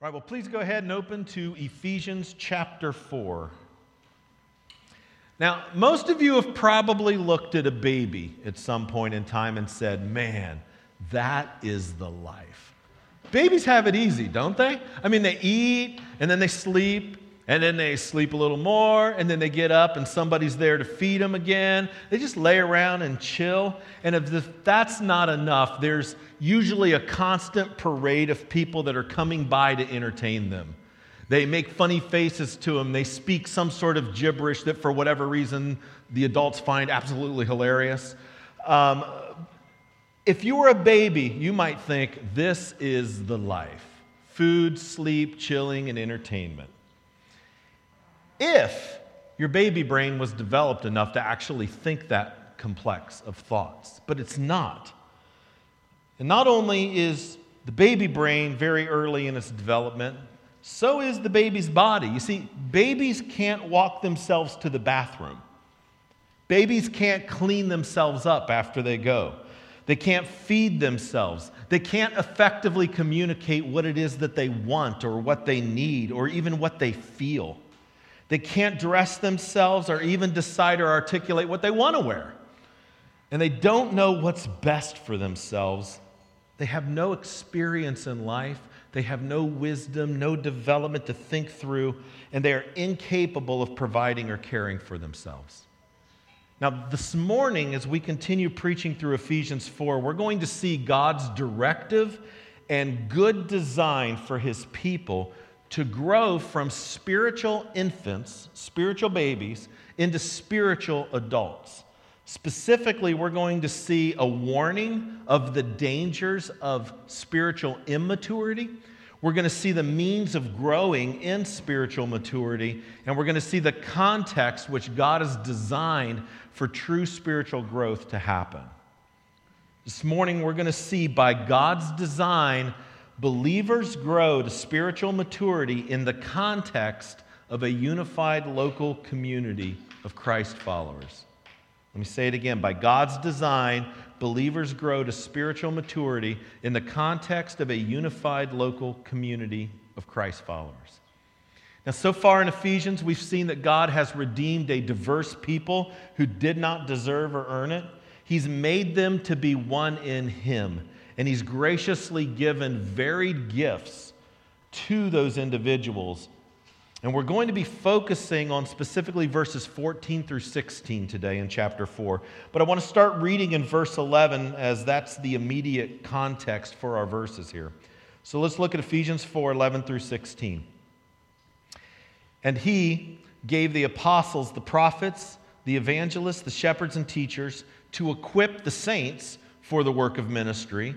All right, well, please go ahead and open to Ephesians chapter 4. Now, most of you have probably looked at a baby at some point in time and said, man, that is the life. Babies have it easy, don't they? I mean, they eat and then they sleep and then they sleep a little more, and then they get up and somebody's there to feed them again. They just lay around and chill. And if that's not enough, there's usually a constant parade of people that are coming by to entertain them. They make funny faces to them. They speak some sort of gibberish that, for whatever reason, the adults find absolutely hilarious. Um, if you were a baby, you might think this is the life food, sleep, chilling, and entertainment if your baby brain was developed enough to actually think that complex of thoughts. But it's not. And not only is the baby brain very early in its development, so is the baby's body. You see, babies can't walk themselves to the bathroom. Babies can't clean themselves up after they go. They can't feed themselves. They can't effectively communicate what it is that they want or what they need or even what they feel. They can't dress themselves or even decide or articulate what they want to wear. And they don't know what's best for themselves. They have no experience in life. They have no wisdom, no development to think through, and they are incapable of providing or caring for themselves. Now, this morning, as we continue preaching through Ephesians 4, we're going to see God's directive and good design for his people to grow from spiritual infants, spiritual babies, into spiritual adults. Specifically, we're going to see a warning of the dangers of spiritual immaturity. We're going to see the means of growing in spiritual maturity, and we're going to see the context which God has designed for true spiritual growth to happen. This morning, we're going to see by God's design believers grow to spiritual maturity in the context of a unified local community of Christ followers. Let me say it again. By God's design, believers grow to spiritual maturity in the context of a unified local community of Christ followers. Now, so far in Ephesians, we've seen that God has redeemed a diverse people who did not deserve or earn it. He's made them to be one in Him and He's graciously given varied gifts to those individuals. And we're going to be focusing on specifically verses 14 through 16 today in chapter 4. But I want to start reading in verse 11 as that's the immediate context for our verses here. So let's look at Ephesians 4 11 through 16. And he gave the apostles, the prophets, the evangelists, the shepherds, and teachers to equip the saints for the work of ministry,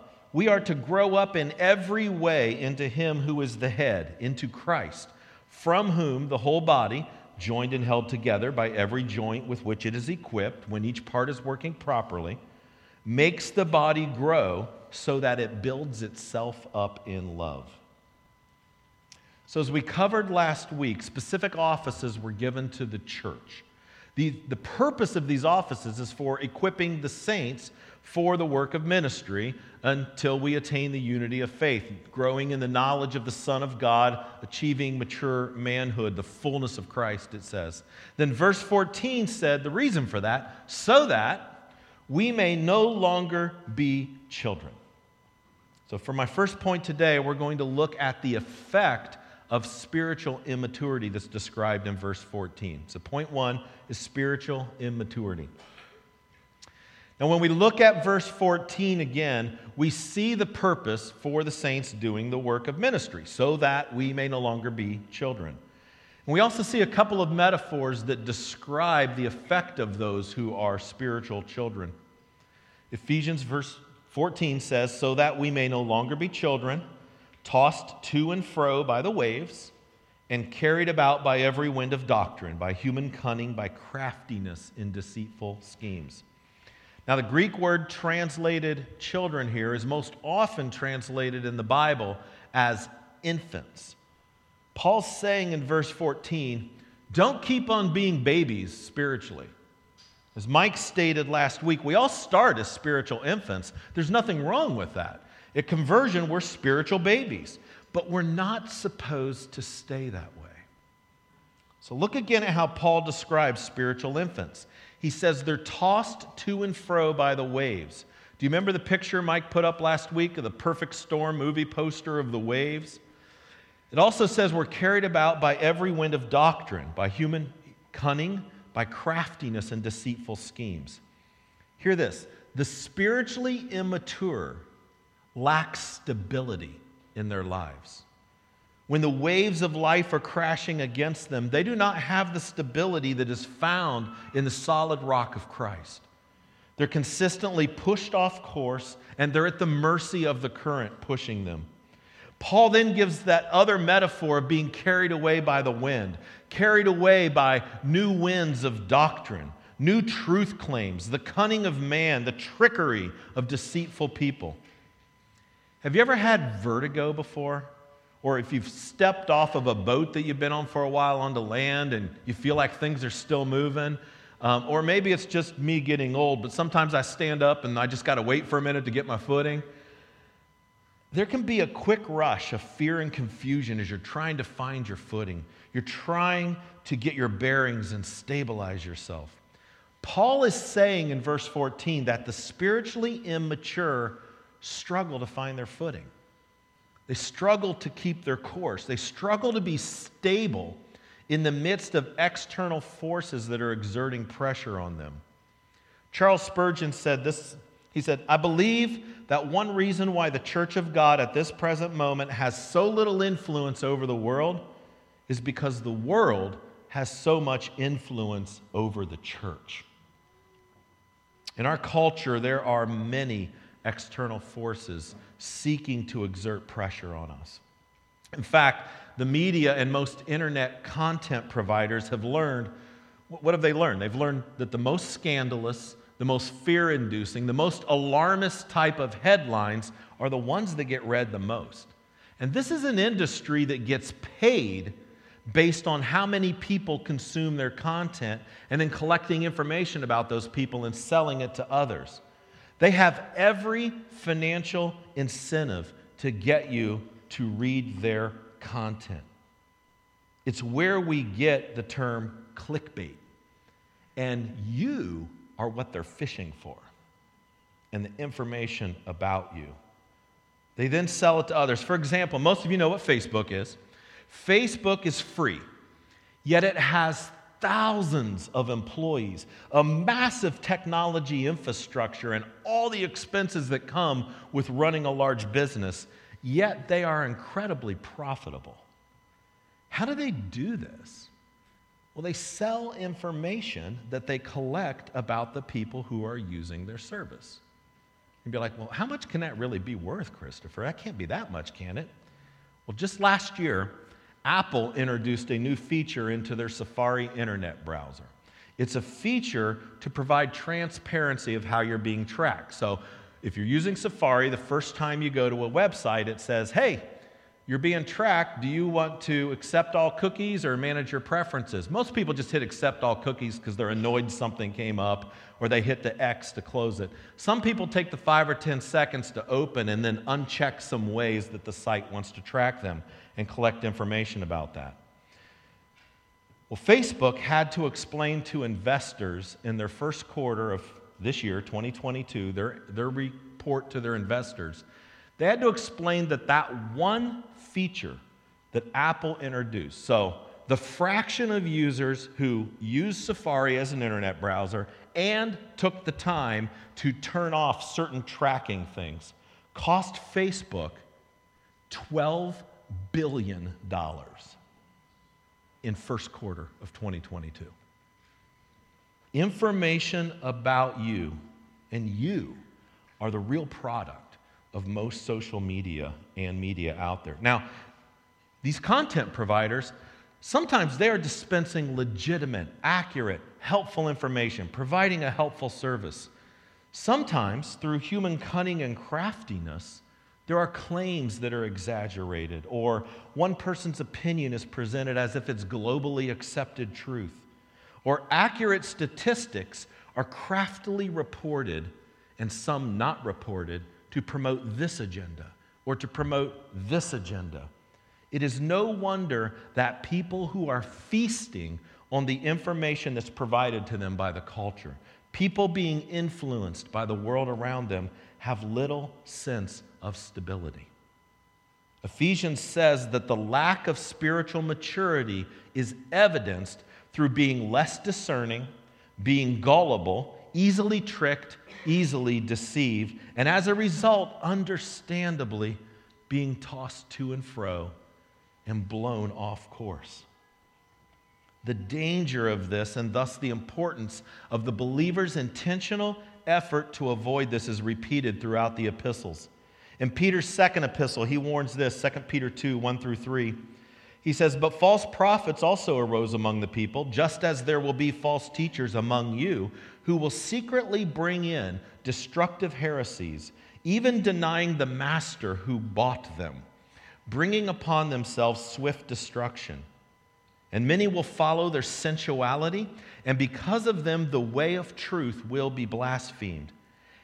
we are to grow up in every way into Him who is the head, into Christ, from whom the whole body, joined and held together by every joint with which it is equipped, when each part is working properly, makes the body grow so that it builds itself up in love. So, as we covered last week, specific offices were given to the church. The, the purpose of these offices is for equipping the saints for the work of ministry until we attain the unity of faith, growing in the knowledge of the Son of God, achieving mature manhood, the fullness of Christ, it says. Then verse 14 said the reason for that, so that we may no longer be children. So, for my first point today, we're going to look at the effect of spiritual immaturity that's described in verse 14. So, point one is spiritual immaturity. Now, when we look at verse 14 again, we see the purpose for the saints doing the work of ministry, so that we may no longer be children. And we also see a couple of metaphors that describe the effect of those who are spiritual children. Ephesians verse 14 says, So that we may no longer be children, tossed to and fro by the waves, and carried about by every wind of doctrine, by human cunning, by craftiness in deceitful schemes. Now, the Greek word translated children here is most often translated in the Bible as infants. Paul's saying in verse 14, don't keep on being babies spiritually. As Mike stated last week, we all start as spiritual infants. There's nothing wrong with that. At conversion, we're spiritual babies, but we're not supposed to stay that way. So look again at how Paul describes spiritual infants. He says they're tossed to and fro by the waves. Do you remember the picture Mike put up last week of the perfect storm movie poster of the waves? It also says we're carried about by every wind of doctrine, by human cunning, by craftiness and deceitful schemes. Hear this the spiritually immature lack stability in their lives. When the waves of life are crashing against them, they do not have the stability that is found in the solid rock of Christ. They're consistently pushed off course and they're at the mercy of the current pushing them. Paul then gives that other metaphor of being carried away by the wind, carried away by new winds of doctrine, new truth claims, the cunning of man, the trickery of deceitful people. Have you ever had vertigo before? Or if you've stepped off of a boat that you've been on for a while onto land and you feel like things are still moving? Um, or maybe it's just me getting old, but sometimes I stand up and I just got to wait for a minute to get my footing. There can be a quick rush of fear and confusion as you're trying to find your footing. You're trying to get your bearings and stabilize yourself. Paul is saying in verse 14 that the spiritually immature struggle to find their footing. They struggle to keep their course. They struggle to be stable in the midst of external forces that are exerting pressure on them. Charles Spurgeon said this he said, I believe that one reason why the church of God at this present moment has so little influence over the world is because the world has so much influence over the church. In our culture, there are many external forces seeking to exert pressure on us. In fact, the media and most internet content providers have learned what have they learned? They've learned that the most scandalous, the most fear inducing, the most alarmist type of headlines are the ones that get read the most. And this is an industry that gets paid based on how many people consume their content and then collecting information about those people and selling it to others. They have every financial incentive to get you to read their content. It's where we get the term clickbait. And you are what they're fishing for and the information about you. They then sell it to others. For example, most of you know what Facebook is. Facebook is free, yet it has thousands of employees, a massive technology infrastructure, and all the expenses that come with running a large business, yet they are incredibly profitable. How do they do this? Well, they sell information that they collect about the people who are using their service. You'd be like, well, how much can that really be worth, Christopher? That can't be that much, can it? Well, just last year, Apple introduced a new feature into their Safari internet browser. It's a feature to provide transparency of how you're being tracked. So, if you're using Safari, the first time you go to a website, it says, hey, you're being tracked. Do you want to accept all cookies or manage your preferences? Most people just hit accept all cookies because they're annoyed something came up or they hit the X to close it. Some people take the five or 10 seconds to open and then uncheck some ways that the site wants to track them and collect information about that. Well, Facebook had to explain to investors in their first quarter of this year, 2022, their, their report to their investors, they had to explain that that one feature that Apple introduced. So, the fraction of users who use Safari as an internet browser and took the time to turn off certain tracking things cost Facebook $12 billion dollars in first quarter of 2022. Information about you and you are the real product of most social media and media out there. Now, these content providers Sometimes they are dispensing legitimate, accurate, helpful information, providing a helpful service. Sometimes, through human cunning and craftiness, there are claims that are exaggerated, or one person's opinion is presented as if it's globally accepted truth, or accurate statistics are craftily reported and some not reported to promote this agenda or to promote this agenda. It is no wonder that people who are feasting on the information that's provided to them by the culture, people being influenced by the world around them, have little sense of stability. Ephesians says that the lack of spiritual maturity is evidenced through being less discerning, being gullible, easily tricked, easily deceived, and as a result, understandably, being tossed to and fro and blown off course. The danger of this, and thus the importance of the believer's intentional effort to avoid this, is repeated throughout the epistles. In Peter's second epistle, he warns this 2 Peter 2 1 through 3. He says, But false prophets also arose among the people, just as there will be false teachers among you who will secretly bring in destructive heresies, even denying the master who bought them, bringing upon themselves swift destruction. And many will follow their sensuality, and because of them, the way of truth will be blasphemed.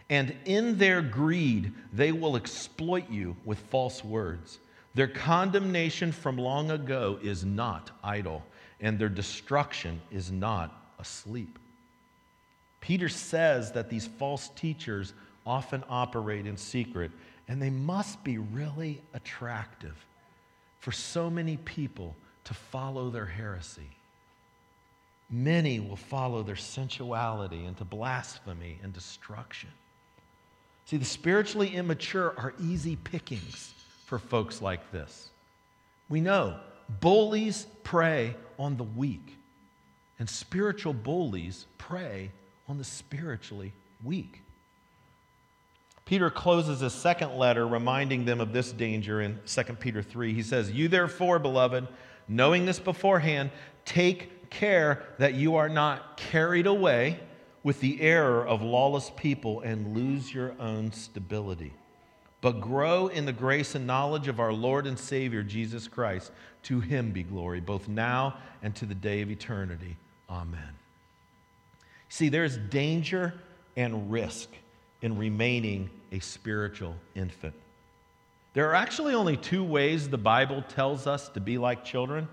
And in their greed, they will exploit you with false words. Their condemnation from long ago is not idle, and their destruction is not asleep. Peter says that these false teachers often operate in secret, and they must be really attractive for so many people to follow their heresy. Many will follow their sensuality into blasphemy and destruction. See, the spiritually immature are easy pickings for folks like this. We know bullies prey on the weak, and spiritual bullies prey on the spiritually weak. Peter closes his second letter reminding them of this danger in 2 Peter 3. He says, You therefore, beloved, knowing this beforehand, take care that you are not carried away with the error of lawless people and lose your own stability. But grow in the grace and knowledge of our Lord and Savior, Jesus Christ. To him be glory, both now and to the day of eternity. Amen. See, there's danger and risk in remaining a spiritual infant. There are actually only two ways the Bible tells us to be like children.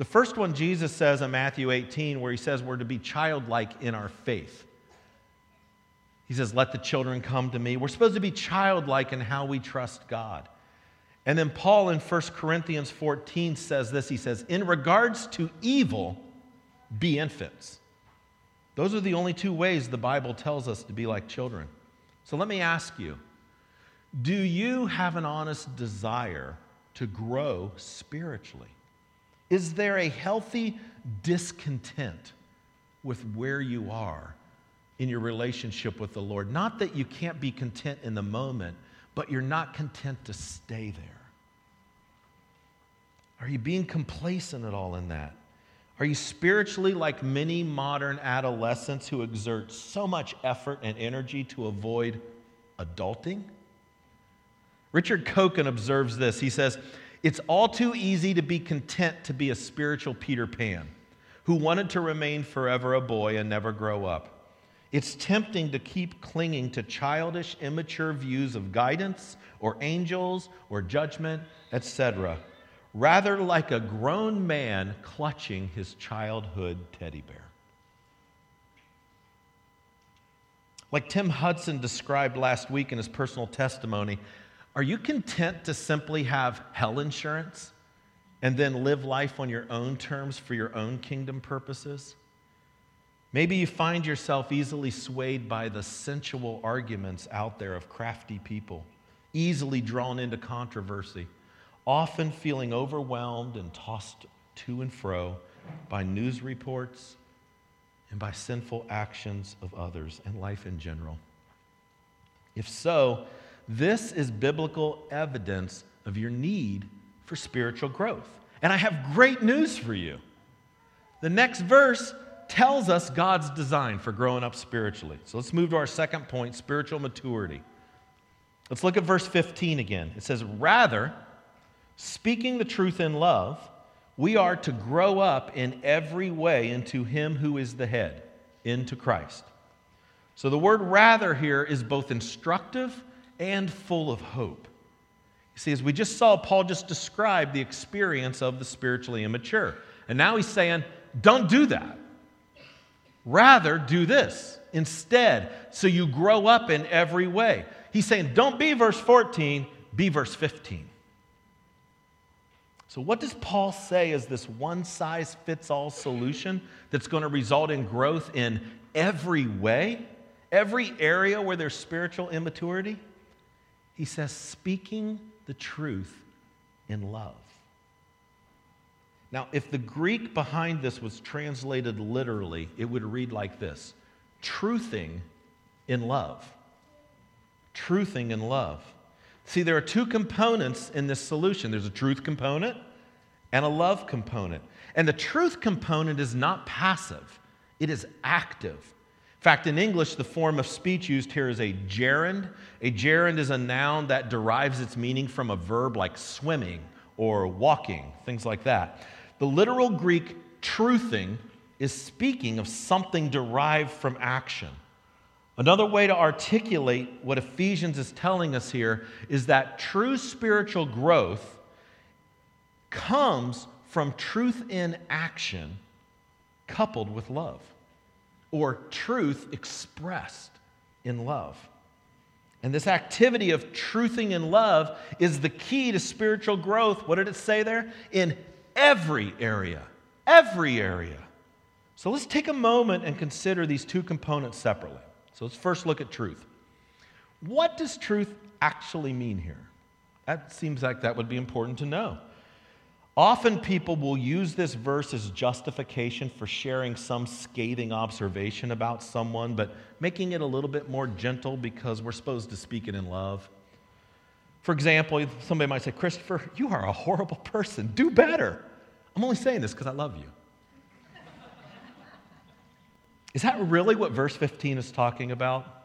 The first one Jesus says in Matthew 18, where he says we're to be childlike in our faith. He says, Let the children come to me. We're supposed to be childlike in how we trust God. And then Paul in 1 Corinthians 14 says this He says, In regards to evil, be infants. Those are the only two ways the Bible tells us to be like children. So let me ask you do you have an honest desire to grow spiritually? Is there a healthy discontent with where you are in your relationship with the Lord. Not that you can't be content in the moment, but you're not content to stay there. Are you being complacent at all in that? Are you spiritually like many modern adolescents who exert so much effort and energy to avoid adulting? Richard Coekin observes this. He says, It's all too easy to be content to be a spiritual Peter Pan who wanted to remain forever a boy and never grow up. It's tempting to keep clinging to childish, immature views of guidance or angels or judgment, etc., rather like a grown man clutching his childhood teddy bear. Like Tim Hudson described last week in his personal testimony, are you content to simply have hell insurance and then live life on your own terms for your own kingdom purposes? Maybe you find yourself easily swayed by the sensual arguments out there of crafty people, easily drawn into controversy, often feeling overwhelmed and tossed to and fro by news reports and by sinful actions of others and life in general. If so, this is biblical evidence of your need for spiritual growth And I have great news for you. The next verse tells us God's design for growing up spiritually. So let's move to our second point spiritual maturity. Let's look at verse 15 again. It says, Rather, speaking the truth in love, we are to grow up in every way into Him who is the head, into Christ. So the word rather here is both instructive and full of hope. You see, as we just saw, Paul just described the experience of the spiritually immature. And now he's saying, don't do that. Rather, do this instead, so you grow up in every way. He's saying, don't be verse 14, be verse 15. So, what does Paul say is this one size fits all solution that's going to result in growth in every way, every area where there's spiritual immaturity? He says, speaking the truth in love. Now, if the Greek behind this was translated literally, it would read like this truthing in love. Truthing in love. See, there are two components in this solution there's a truth component and a love component. And the truth component is not passive, it is active. In fact, in English, the form of speech used here is a gerund. A gerund is a noun that derives its meaning from a verb like swimming or walking, things like that. The literal Greek truthing is speaking of something derived from action. Another way to articulate what Ephesians is telling us here is that true spiritual growth comes from truth in action coupled with love, or truth expressed in love. And this activity of truthing in love is the key to spiritual growth. What did it say there? In every area. Every area. So let's take a moment and consider these two components separately. So let's first look at truth. What does truth actually mean here? That seems like that would be important to know. Often people will use this verse as justification for sharing some scathing observation about someone, but making it a little bit more gentle because we're supposed to speak it in love. For example, somebody might say, Christopher, you are a horrible person. Do better. I'm only saying this because I love you. Is that really what verse 15 is talking about?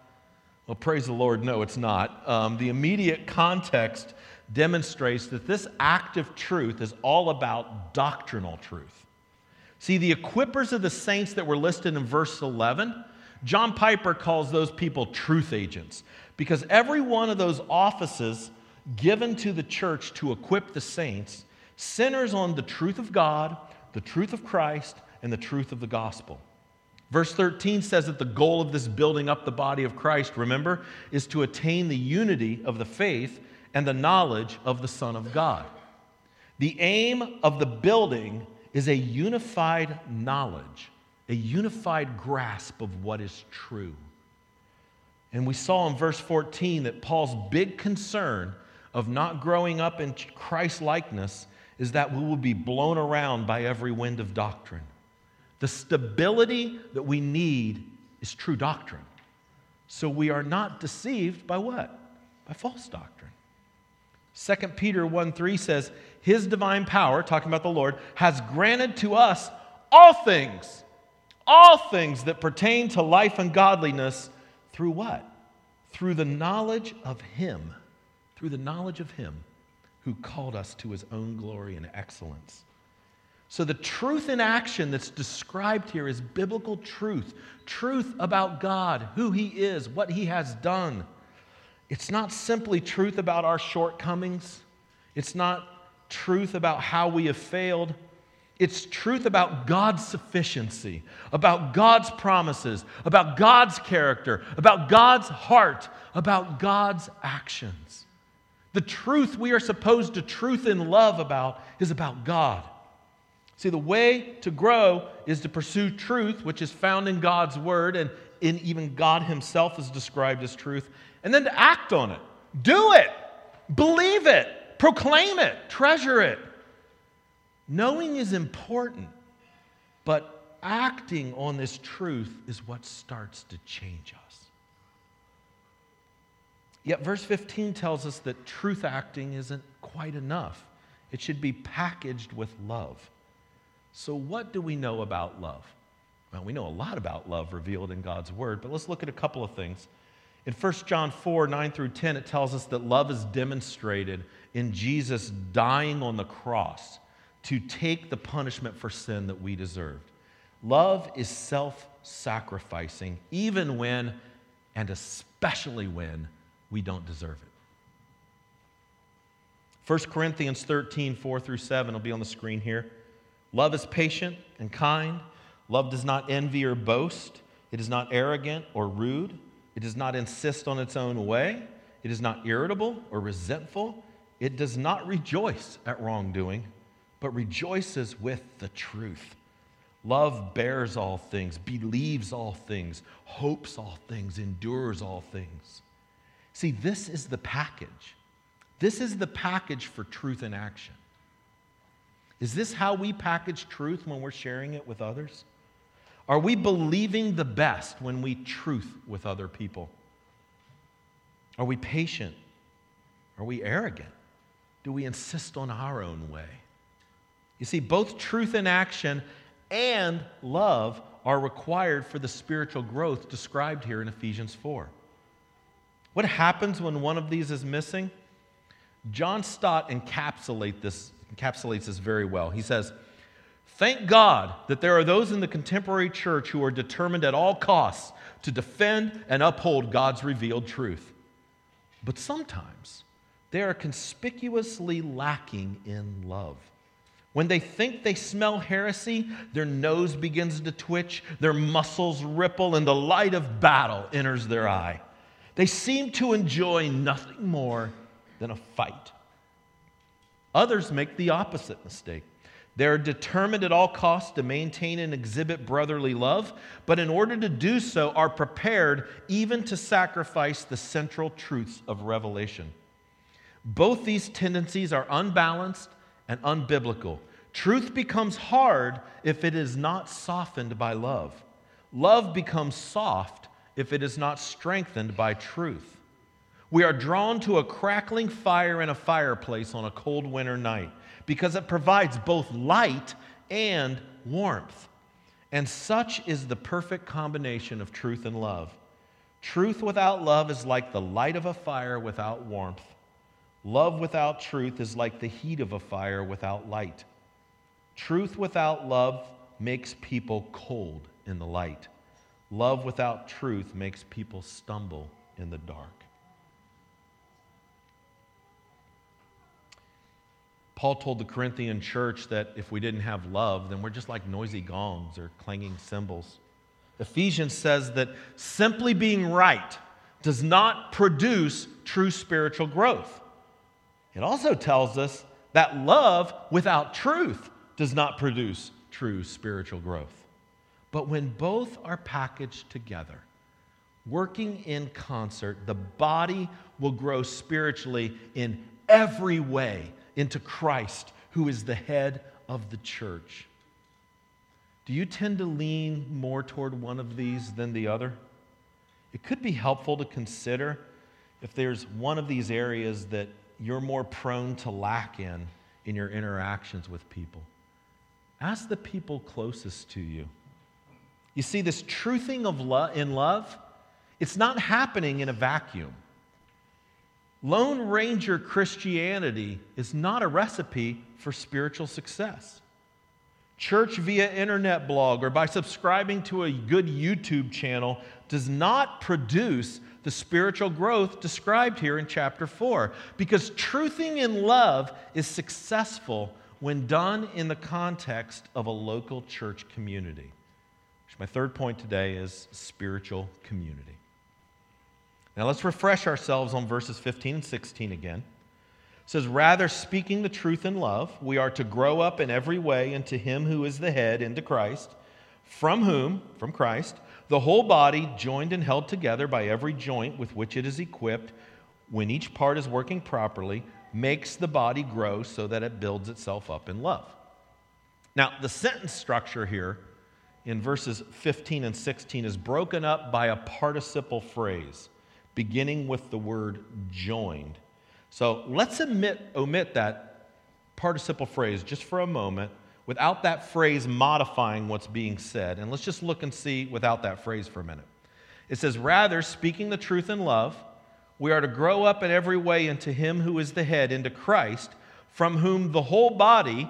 Well, praise the Lord, no, it's not. Um, the immediate context demonstrates that this active truth is all about doctrinal truth. See, the equippers of the saints that were listed in verse 11, John Piper calls those people truth agents because every one of those offices given to the church to equip the saints centers on the truth of God, the truth of Christ, and the truth of the gospel. Verse 13 says that the goal of this building up the body of Christ, remember, is to attain the unity of the faith and the knowledge of the Son of God. The aim of the building is a unified knowledge, a unified grasp of what is true. And we saw in verse 14 that Paul's big concern of not growing up in Christ likeness is that we will be blown around by every wind of doctrine. The stability that we need is true doctrine. So we are not deceived by what? By false doctrine. 2 Peter 1 3 says, His divine power, talking about the Lord, has granted to us all things, all things that pertain to life and godliness through what? Through the knowledge of Him through the knowledge of Him who called us to His own glory and excellence. So, the truth in action that's described here is biblical truth truth about God, who He is, what He has done. It's not simply truth about our shortcomings, it's not truth about how we have failed. It's truth about God's sufficiency, about God's promises, about God's character, about God's heart, about God's actions. The truth we are supposed to truth in love about is about God. See, the way to grow is to pursue truth, which is found in God's word, and in even God Himself is described as truth, and then to act on it. Do it, believe it, proclaim it, treasure it. Knowing is important, but acting on this truth is what starts to change us. Yet, verse 15 tells us that truth acting isn't quite enough. it should be packaged with love. So, what do we know about love? Well, we know a lot about love revealed in God's word, but let's look at a couple of things. In 1 John 4 9 through 10, it tells us that love is demonstrated in Jesus dying on the cross to take the punishment for sin that we deserved. Love is self sacrificing, even when, and especially when, we don't deserve it. 1 Corinthians 13, 4 through 7 will be on the screen here. Love is patient and kind. Love does not envy or boast. It is not arrogant or rude. It does not insist on its own way. It is not irritable or resentful. It does not rejoice at wrongdoing, but rejoices with the truth. Love bears all things, believes all things, hopes all things, endures all things. See, this is the package. This is the package for truth in action. Is this how we package truth when we're sharing it with others? Are we believing the best when we truth with other people? Are we patient? Are we arrogant? Do we insist on our own way? You see, both truth in action and love are required for the spiritual growth described here in Ephesians 4. What happens when one of these is missing? John Stott encapsulate this, encapsulates this very well. He says, Thank God that there are those in the contemporary church who are determined at all costs to defend and uphold God's revealed truth. But sometimes they are conspicuously lacking in love. When they think they smell heresy, their nose begins to twitch, their muscles ripple, and the light of battle enters their eye. They seem to enjoy nothing more than a fight. Others make the opposite mistake. They're determined at all costs to maintain and exhibit brotherly love, but in order to do so, are prepared even to sacrifice the central truths of Revelation. Both these tendencies are unbalanced and unbiblical. Truth becomes hard if it is not softened by love. Love becomes soft if it is not strengthened by truth. We are drawn to a crackling fire in a fireplace on a cold winter night because it provides both light and warmth. And such is the perfect combination of truth and love. Truth without love is like the light of a fire without warmth. Love without truth is like the heat of a fire without light. Truth without love makes people cold in the light. Love without truth makes people stumble in the dark. Paul told the Corinthian church that if we didn't have love, then we're just like noisy gongs or clanging cymbals. Ephesians says that simply being right does not produce true spiritual growth. It also tells us that love without truth does not produce true spiritual growth. But when both are packaged together, working in concert, the body will grow spiritually in every way into Christ, who is the head of the church. Do you tend to lean more toward one of these than the other? It could be helpful to consider if there's one of these areas that you're more prone to lack in in your interactions with people. Ask the people closest to you. You see, this truthing of lo- in love, it's not happening in a vacuum. Lone Ranger Christianity is not a recipe for spiritual success. Church via internet blog or by subscribing to a good YouTube channel does not produce the spiritual growth described here in chapter 4 because truthing in love is successful when done in the context of a local church community. My third point today is spiritual community. Now let's refresh ourselves on verses 15 and 16 again. It says, Rather, speaking the truth in love, we are to grow up in every way into Him who is the head, into Christ, from whom, from Christ, the whole body, joined and held together by every joint with which it is equipped, when each part is working properly, makes the body grow so that it builds itself up in love. Now, the sentence structure here in verses 15 and 16 is broken up by a participle phrase beginning with the word joined. So let's omit, omit that participle phrase just for a moment without that phrase modifying what's being said. And let's just look and see without that phrase for a minute. It says, Rather, speaking the truth in love, we are to grow up in every way into Him who is the head, into Christ, from whom the whole body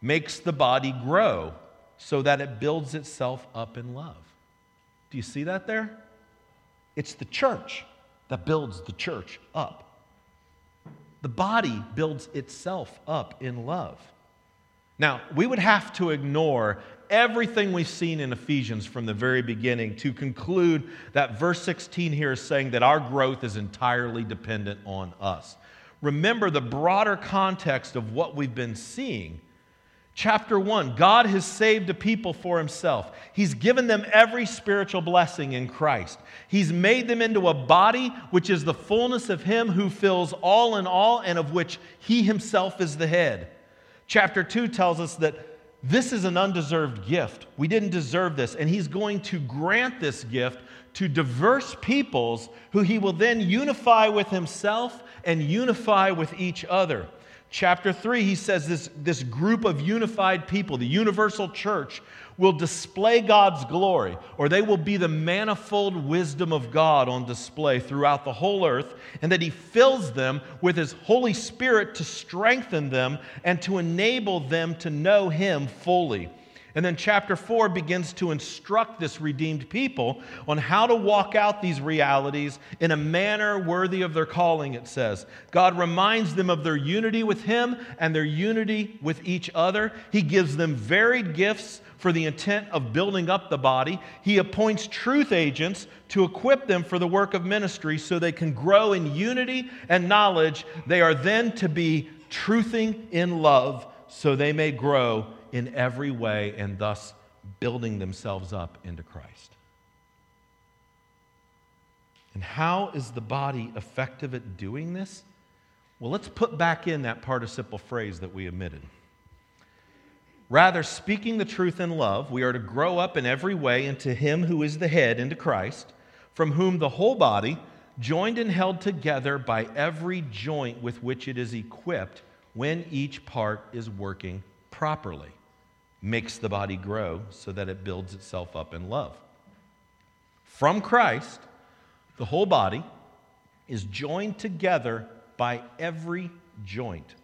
makes the body grow so that it builds itself up in love. Do you see that there? It's the church that builds the church up. The body builds itself up in love. Now, we would have to ignore everything we've seen in Ephesians from the very beginning to conclude that verse 16 here is saying that our growth is entirely dependent on us. Remember the broader context of what we've been seeing Chapter 1 God has saved a people for himself. He's given them every spiritual blessing in Christ. He's made them into a body which is the fullness of Him who fills all in all and of which He Himself is the head. Chapter 2 tells us that this is an undeserved gift. We didn't deserve this, and He's going to grant this gift to diverse peoples who He will then unify with Himself and unify with each other. Chapter 3, he says this, this group of unified people, the universal church, will display God's glory, or they will be the manifold wisdom of God on display throughout the whole earth, and that He fills them with His Holy Spirit to strengthen them and to enable them to know Him fully. And then chapter 4 begins to instruct this redeemed people on how to walk out these realities in a manner worthy of their calling, it says. God reminds them of their unity with Him and their unity with each other. He gives them varied gifts for the intent of building up the body. He appoints truth agents to equip them for the work of ministry so they can grow in unity and knowledge. They are then to be truthing in love so they may grow in every way and thus building themselves up into Christ. And how is the body effective at doing this? Well, let's put back in that participle phrase that we omitted. Rather, speaking the truth in love, we are to grow up in every way into Him who is the head, into Christ, from whom the whole body, joined and held together by every joint with which it is equipped, when each part is working properly makes the body grow so that it builds itself up in love. From Christ, the whole body is joined together by every joint,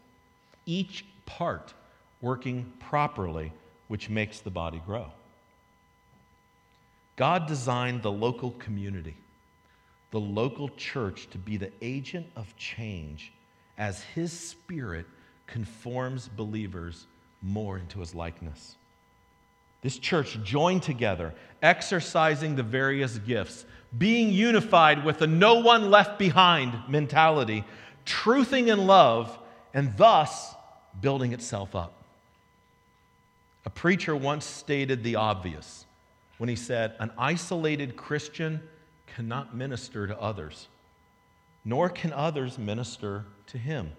each part working properly, which makes the body grow. God designed the local community, the local church, to be the agent of change as His Spirit conforms believers more into his likeness. This church joined together, exercising the various gifts, being unified with a no one left behind mentality, truthing in love, and thus building itself up. A preacher once stated the obvious when he said, An isolated Christian cannot minister to others, nor can others minister to him.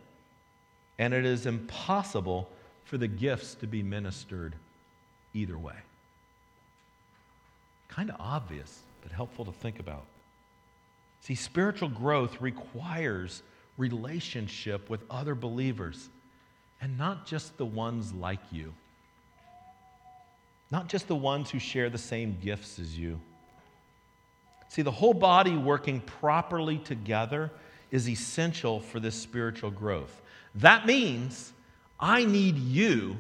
And it is impossible for the gifts to be ministered either way. Kind of obvious, but helpful to think about. See, spiritual growth requires relationship with other believers, and not just the ones like you, not just the ones who share the same gifts as you. See, the whole body working properly together is essential for this spiritual growth. That means I need you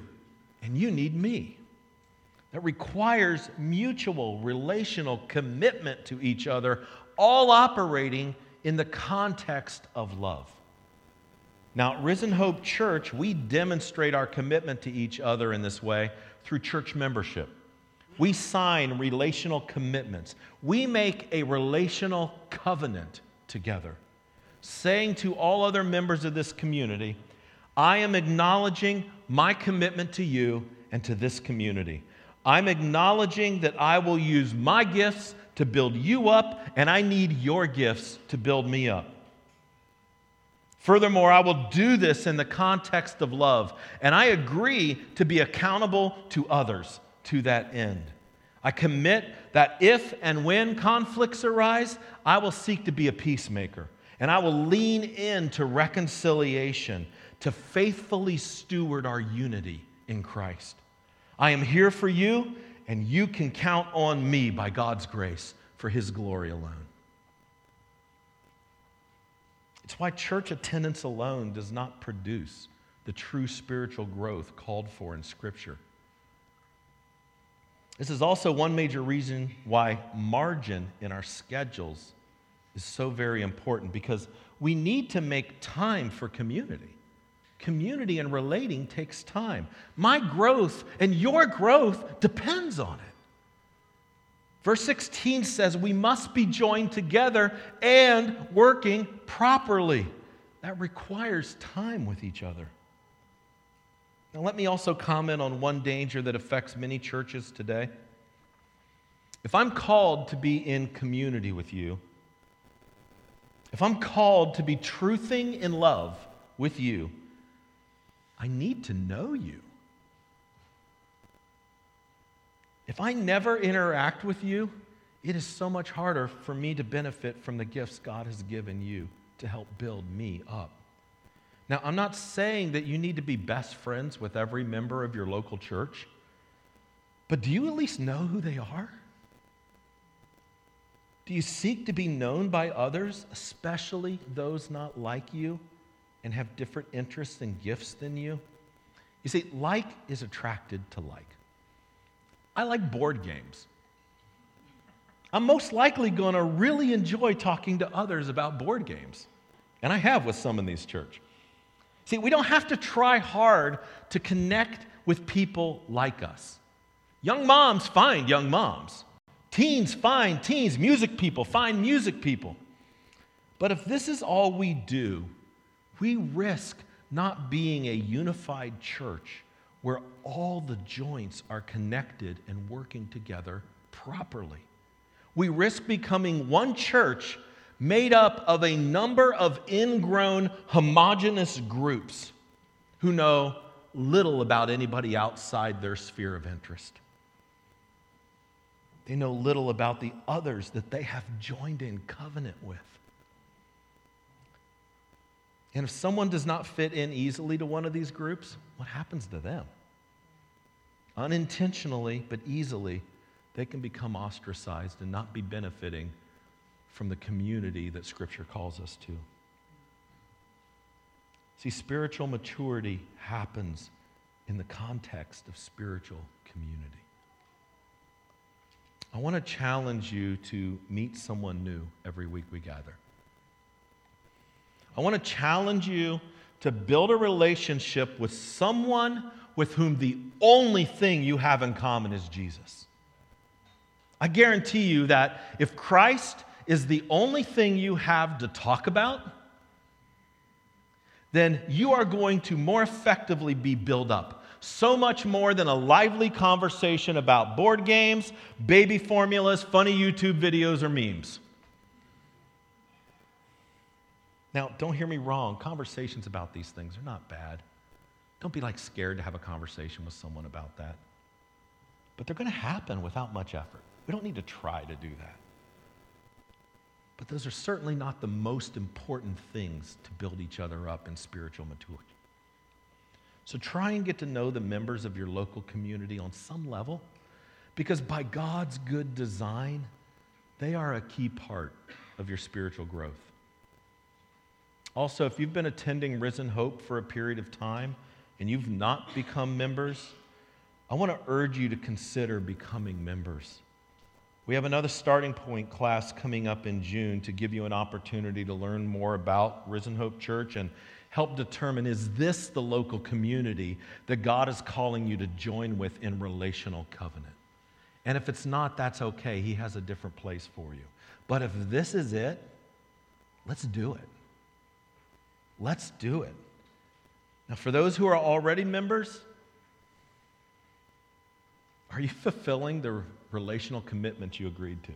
and you need me. That requires mutual relational commitment to each other, all operating in the context of love. Now, at Risen Hope Church, we demonstrate our commitment to each other in this way through church membership. We sign relational commitments. We make a relational covenant together, saying to all other members of this community, I am acknowledging my commitment to you and to this community. I'm acknowledging that I will use my gifts to build you up, and I need your gifts to build me up. Furthermore, I will do this in the context of love, and I agree to be accountable to others to that end. I commit that if and when conflicts arise, I will seek to be a peacemaker, and I will lean into reconciliation to faithfully steward our unity in Christ. I am here for you, and you can count on me by God's grace for His glory alone. It's why church attendance alone does not produce the true spiritual growth called for in Scripture. This is also one major reason why margin in our schedules is so very important because we need to make time for community. Community and relating takes time. My growth and your growth depends on it. Verse 16 says we must be joined together and working properly. That requires time with each other. Now, let me also comment on one danger that affects many churches today. If I'm called to be in community with you, if I'm called to be truthing in love with you, I need to know you. If I never interact with you, it is so much harder for me to benefit from the gifts God has given you to help build me up. Now, I'm not saying that you need to be best friends with every member of your local church, but do you at least know who they are? Do you seek to be known by others, especially those not like you and have different interests and gifts than you? You see, like is attracted to like. I like board games. I'm most likely going to really enjoy talking to others about board games. And I have with some in these church. See, we don't have to try hard to connect with people like us. Young moms find young moms. Teens find teens. Music people find music people. But if this is all we do, we risk not being a unified church where all the joints are connected and working together properly. We risk becoming one church made up of a number of ingrown, homogenous groups who know little about anybody outside their sphere of interest. They know little about the others that they have joined in covenant with. And if someone does not fit in easily to one of these groups, what happens to them? Unintentionally, but easily, they can become ostracized and not be benefiting from the community that Scripture calls us to. See, spiritual maturity happens in the context of spiritual community. I want to challenge you to meet someone new every week we gather. I want to challenge you to build a relationship with someone with whom the only thing you have in common is Jesus. I guarantee you that if Christ is the only thing you have to talk about, then you are going to more effectively be built up. So much more than a lively conversation about board games, baby formulas, funny YouTube videos, or memes. Now, don't hear me wrong. Conversations about these things are not bad. Don't be like scared to have a conversation with someone about that. But they're going to happen without much effort. We don't need to try to do that. But those are certainly not the most important things to build each other up in spiritual maturity. So try and get to know the members of your local community on some level, because by God's good design, they are a key part of your spiritual growth. Also, if you've been attending Risen Hope for a period of time and you've not become members, I want to urge you to consider becoming members. We have another starting point class coming up in June to give you an opportunity to learn more about Risen Hope Church and help determine is this the local community that God is calling you to join with in relational covenant? And if it's not, that's okay. He has a different place for you. But if this is it, let's do it. Let's do it. Now, for those who are already members, are you fulfilling the relational commitment you agreed to.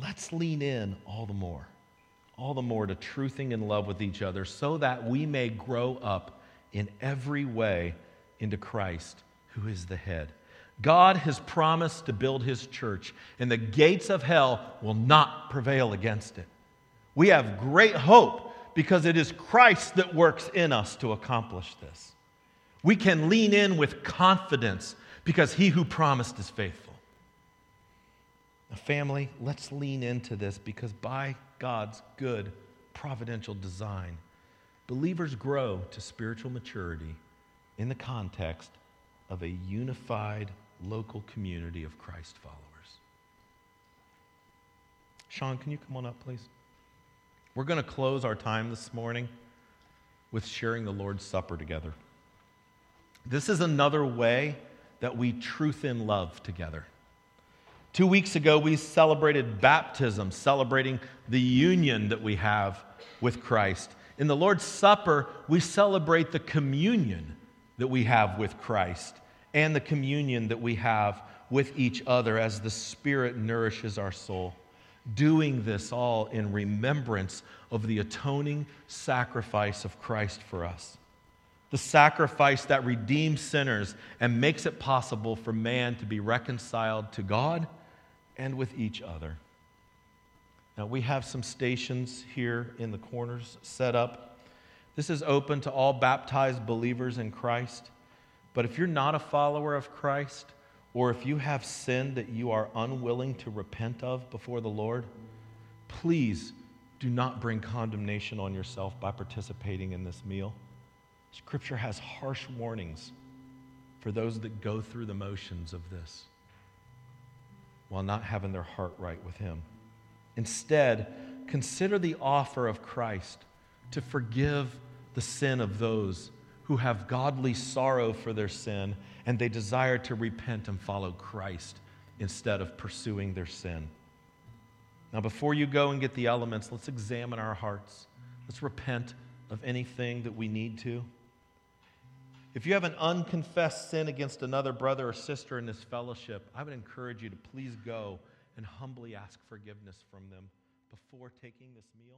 Let's lean in all the more, all the more to truthing in love with each other so that we may grow up in every way into Christ, who is the head. God has promised to build his church, and the gates of hell will not prevail against it. We have great hope because it is Christ that works in us to accomplish this. We can lean in with confidence because he who promised is faithful. Now, family, let's lean into this because by God's good providential design, believers grow to spiritual maturity in the context of a unified local community of Christ followers. Sean, can you come on up, please? We're going to close our time this morning with sharing the Lord's Supper together. This is another way that we truth in love together. Two weeks ago, we celebrated baptism, celebrating the union that we have with Christ. In the Lord's Supper, we celebrate the communion that we have with Christ and the communion that we have with each other as the Spirit nourishes our soul. Doing this all in remembrance of the atoning sacrifice of Christ for us. The sacrifice that redeems sinners and makes it possible for man to be reconciled to God and with each other. Now, we have some stations here in the corners set up. This is open to all baptized believers in Christ. But if you're not a follower of Christ, or if you have sin that you are unwilling to repent of before the Lord, please do not bring condemnation on yourself by participating in this meal. Scripture has harsh warnings for those that go through the motions of this while not having their heart right with Him. Instead, consider the offer of Christ to forgive the sin of those who have godly sorrow for their sin and they desire to repent and follow Christ instead of pursuing their sin. Now, before you go and get the elements, let's examine our hearts. Let's repent of anything that we need to. If you have an unconfessed sin against another brother or sister in this fellowship, I would encourage you to please go and humbly ask forgiveness from them before taking this meal.